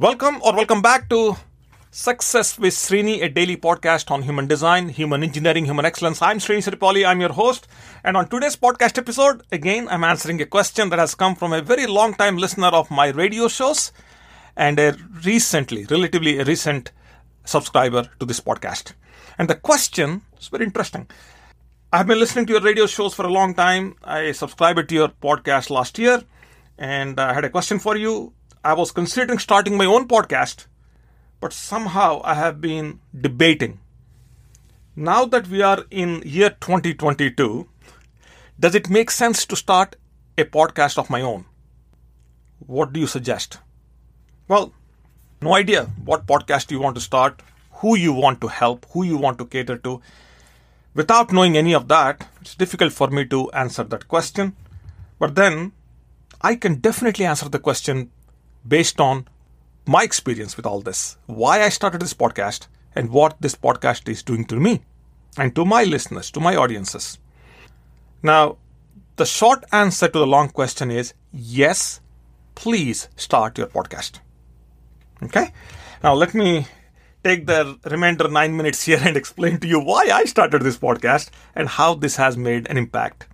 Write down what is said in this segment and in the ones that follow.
Welcome or welcome back to Success with Srini, a daily podcast on human design, human engineering, human excellence. I'm Srini Siripalli, I'm your host. And on today's podcast episode, again, I'm answering a question that has come from a very long time listener of my radio shows and a recently, relatively a recent subscriber to this podcast. And the question is very interesting. I've been listening to your radio shows for a long time. I subscribed to your podcast last year and I had a question for you. I was considering starting my own podcast, but somehow I have been debating. Now that we are in year 2022, does it make sense to start a podcast of my own? What do you suggest? Well, no idea what podcast you want to start, who you want to help, who you want to cater to. Without knowing any of that, it's difficult for me to answer that question. But then I can definitely answer the question based on my experience with all this, why I started this podcast, and what this podcast is doing to me and to my listeners, to my audiences. Now, the short answer to the long question is yes, please start your podcast. Okay? Now, let me take the remainder nine minutes here and explain to you why I started this podcast and how this has made an impact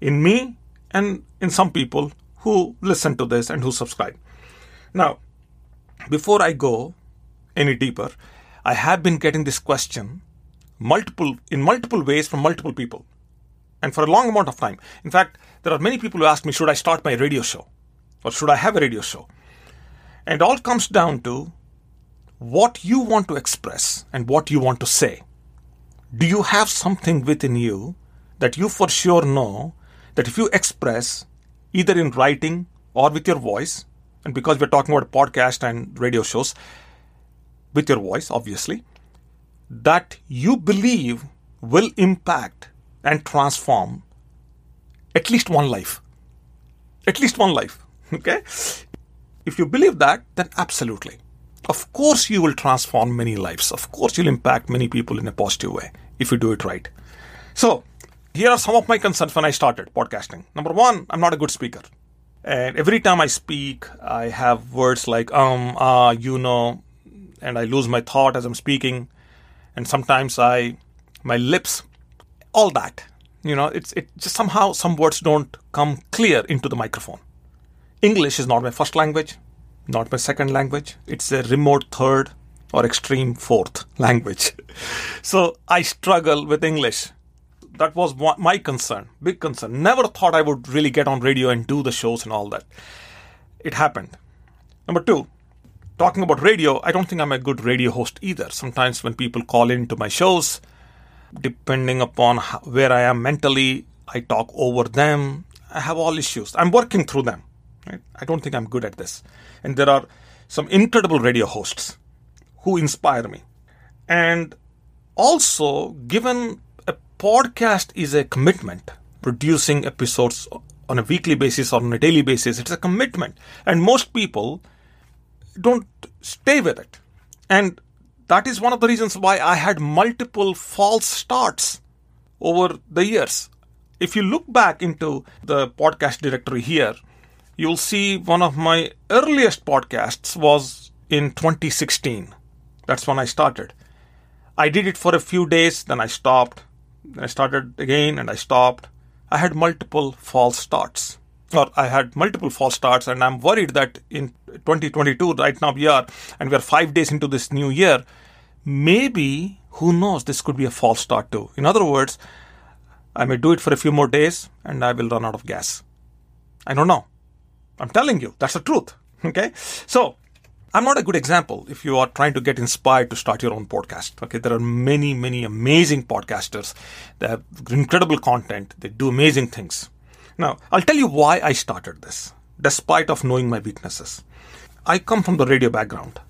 in me and in some people who listen to this and who subscribe. Now, before I go any deeper, I have been getting this question multiple in multiple ways from multiple people and for a long amount of time. In fact, there are many people who ask me, should I start my radio show? Or should I have a radio show? And all comes down to what you want to express and what you want to say. Do you have something within you that you for sure know that if you express either in writing or with your voice, and because we're talking about podcast and radio shows, with your voice, obviously, that you believe will impact and transform at least one life. At least one life. Okay? If you believe that, then absolutely. Of course, you will transform many lives. Of course, you'll impact many people in a positive way if you do it right. So, here are some of my concerns when I started podcasting. Number one, I'm not a good speaker. And every time I speak, I have words like um, ah, uh, you know, and I lose my thought as I'm speaking. And sometimes I, my lips, all that. You know, it's it just somehow some words don't come clear into the microphone. English is not my first language, not my second language. It's a remote third or extreme fourth language. so I struggle with English. That was my concern, big concern. Never thought I would really get on radio and do the shows and all that. It happened. Number two, talking about radio, I don't think I'm a good radio host either. Sometimes when people call into my shows, depending upon how, where I am mentally, I talk over them. I have all issues. I'm working through them. Right? I don't think I'm good at this. And there are some incredible radio hosts who inspire me. And also, given podcast is a commitment, producing episodes on a weekly basis or on a daily basis, it's a commitment. And most people don't stay with it. And that is one of the reasons why I had multiple false starts over the years. If you look back into the podcast directory here, you'll see one of my earliest podcasts was in 2016. That's when I started. I did it for a few days, then I stopped. I started again and I stopped. I had multiple false starts. Or I had multiple false starts, and I'm worried that in 2022, right now we are, and we are five days into this new year, maybe, who knows, this could be a false start too. In other words, I may do it for a few more days and I will run out of gas. I don't know. I'm telling you, that's the truth. Okay? So, I'm not a good example if you are trying to get inspired to start your own podcast. Okay, there are many, many amazing podcasters. They have incredible content. They do amazing things. Now, I'll tell you why I started this, despite of knowing my weaknesses. I come from the radio background,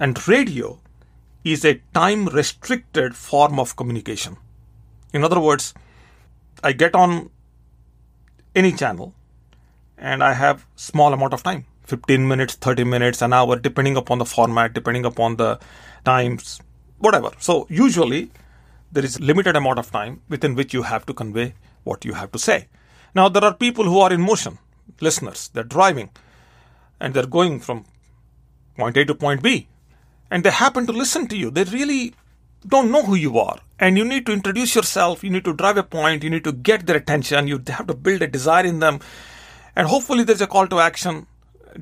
and radio is a time restricted form of communication. In other words, I get on any channel and I have small amount of time 15 minutes 30 minutes an hour depending upon the format depending upon the times whatever so usually there is limited amount of time within which you have to convey what you have to say now there are people who are in motion listeners they're driving and they're going from point A to point B, and they happen to listen to you. They really don't know who you are. And you need to introduce yourself, you need to drive a point, you need to get their attention, you have to build a desire in them. And hopefully, there's a call to action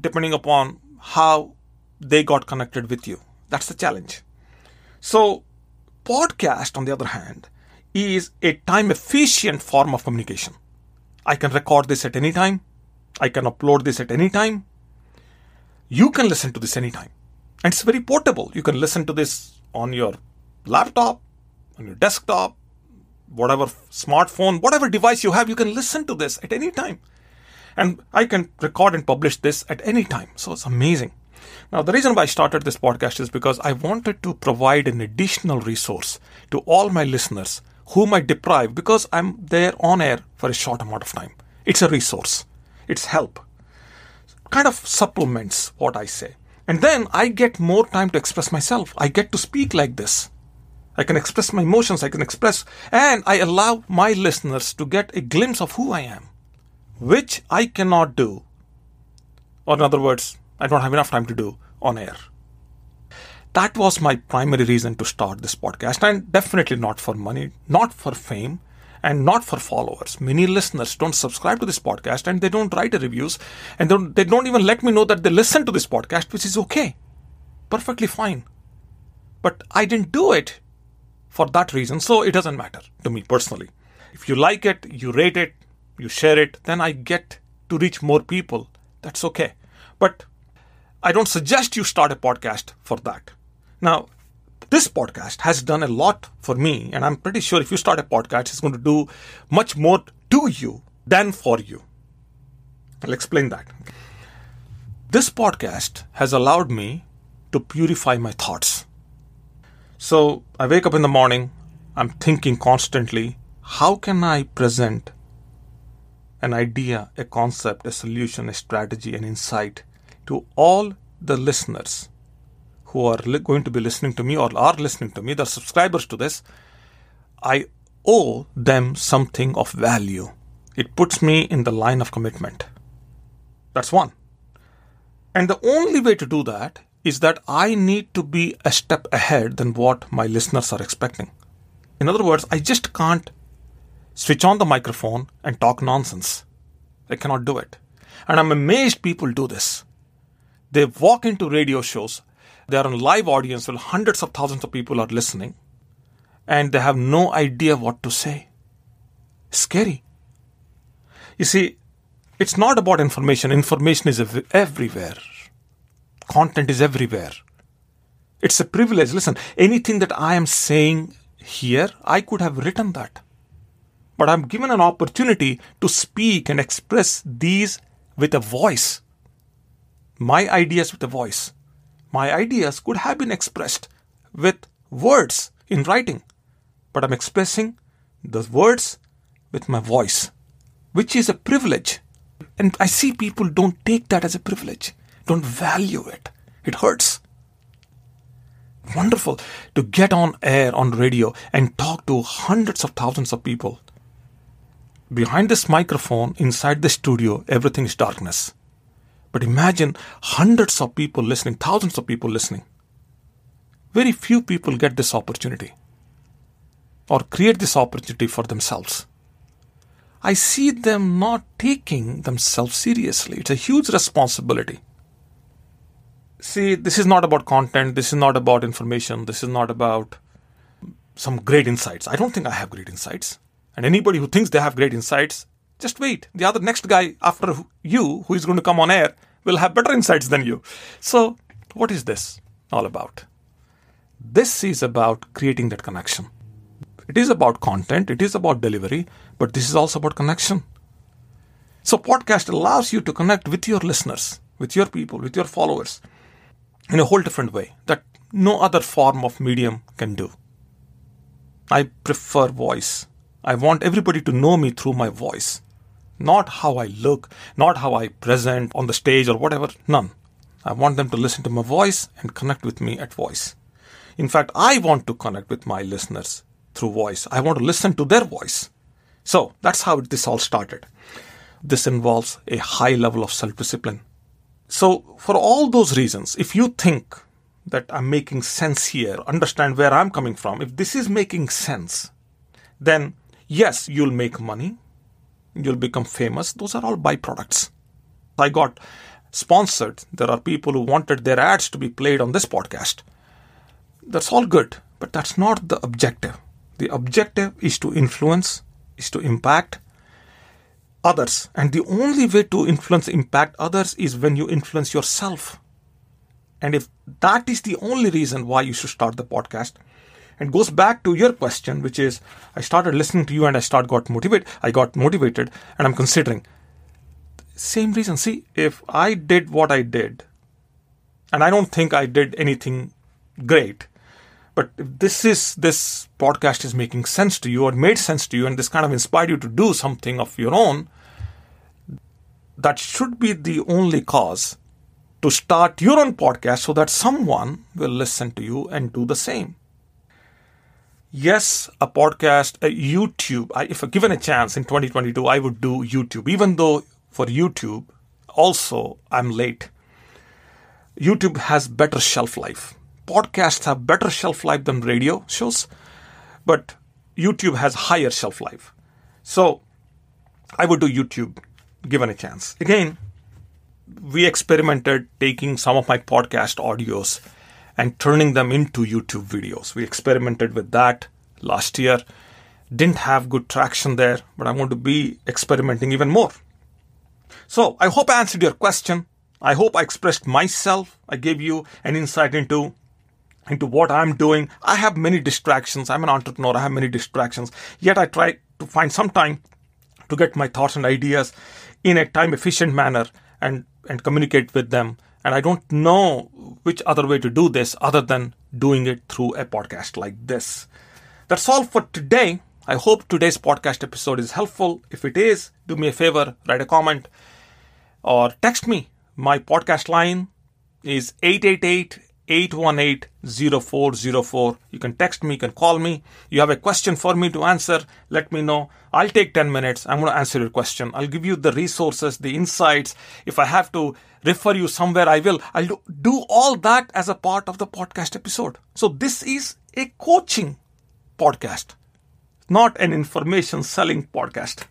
depending upon how they got connected with you. That's the challenge. So, podcast, on the other hand, is a time efficient form of communication. I can record this at any time, I can upload this at any time. You can listen to this anytime. And it's very portable. You can listen to this on your laptop, on your desktop, whatever smartphone, whatever device you have, you can listen to this at any time. And I can record and publish this at any time. So it's amazing. Now, the reason why I started this podcast is because I wanted to provide an additional resource to all my listeners whom I deprive because I'm there on air for a short amount of time. It's a resource, it's help. Kind of supplements what I say. And then I get more time to express myself. I get to speak like this. I can express my emotions, I can express, and I allow my listeners to get a glimpse of who I am, which I cannot do. Or, in other words, I don't have enough time to do on air. That was my primary reason to start this podcast, and definitely not for money, not for fame, and not for followers. Many listeners don't subscribe to this podcast and they don't write reviews and they don't, they don't even let me know that they listen to this podcast, which is okay. Perfectly fine. But I didn't do it for that reason, so it doesn't matter to me personally. If you like it, you rate it, you share it, then I get to reach more people. That's okay. But I don't suggest you start a podcast for that. Now, this podcast has done a lot for me, and I'm pretty sure if you start a podcast, it's going to do much more to you than for you. I'll explain that. This podcast has allowed me to purify my thoughts. So I wake up in the morning, I'm thinking constantly, how can I present an idea, a concept, a solution, a strategy, an insight to all the listeners who are li- going to be listening to me or are listening to me, the subscribers to this, I owe them something of value. It puts me in the line of commitment. That's one. And the only way to do that is that I need to be a step ahead than what my listeners are expecting. In other words, I just can't switch on the microphone and talk nonsense. I cannot do it. And I'm amazed people do this. They walk into radio shows, they are on live audience where hundreds of thousands of people are listening, and they have no idea what to say. Scary. You see, it's not about information. Information is ev- everywhere. Content is everywhere. It's a privilege. Listen, anything that I am saying here, I could have written that. But I'm given an opportunity to speak and express these with a voice my ideas with a voice. My ideas could have been expressed with words in writing, but I'm expressing those words with my voice, which is a privilege. And I see people don't take that as a privilege, don't value it. It hurts. Wonderful to get on air on radio and talk to hundreds of thousands of people. Behind this microphone, inside the studio, everything is darkness. But imagine hundreds of people listening, thousands of people listening. Very few people get this opportunity or create this opportunity for themselves. I see them not taking themselves seriously. It's a huge responsibility. See, this is not about content, this is not about information, this is not about some great insights. I don't think I have great insights. And anybody who thinks they have great insights just wait. The other next guy after you, who is going to come on air, will have better insights than you. So, what is this all about? This is about creating that connection. It is about content, it is about delivery, but this is also about connection. So, podcast allows you to connect with your listeners, with your people, with your followers in a whole different way that no other form of medium can do. I prefer voice. I want everybody to know me through my voice not how I look, not how I present on the stage or whatever. None. I want them to listen to my voice and connect with me at voice. In fact, I want to connect with my listeners through voice. I want to listen to their voice. So that's how this all started. This involves a high level of self discipline. So, for all those reasons, if you think that I'm making sense here, understand where I'm coming from, if this is making sense, then yes, you'll make money, you'll become famous. Those are all byproducts. I got sponsored. There are people who wanted their ads to be played on this podcast. That's all good, but that's not the objective. The objective is to influence, is to impact others. And the only way to influence, impact others is when you influence yourself. And if that is the only reason why you should start the podcast, and goes back to your question, which is I started listening to you and I start got motivated. I got motivated, and I'm considering same reason. See, if I did what I did, and I don't think I did anything great, but if this is this podcast is making sense to you or made sense to you, and this kind of inspired you to do something of your own, that should be the only cause to start your own podcast so that someone will listen to you and do the same. Yes, a podcast, a YouTube. I, if given a chance in 2022, I would do YouTube, even though for YouTube, also I'm late. YouTube has better shelf life. Podcasts have better shelf life than radio shows, but YouTube has higher shelf life. So I would do YouTube given a chance. Again, we experimented taking some of my podcast audios and turning them into YouTube videos. We experimented with that last year. Didn't have good traction there, but I'm going to be experimenting even more. So I hope I answered your question. I hope I expressed myself. I gave you an insight into into what I'm doing. I have many distractions. I'm an entrepreneur. I have many distractions. Yet I try to find some time to get my thoughts and ideas in a time efficient manner and and communicate with them. And I don't know which other way to do this other than doing it through a podcast like this. That's all for today. I hope today's podcast episode is helpful. If it is, do me a favor, write a comment or text me. My podcast line is 888 818 0404. You can text me, you can call me. You have a question for me to answer, let me know. I'll take 10 minutes. I'm going to answer your question. I'll give you the resources, the insights. If I have to refer you somewhere, I will. I'll do, do all that as a part of the podcast episode. So this is a coaching podcast, not an information selling podcast.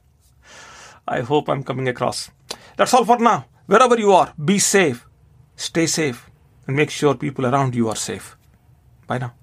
I hope I'm coming across. That's all for now. Wherever you are, be safe, stay safe, and make sure people around you are safe. Bye now.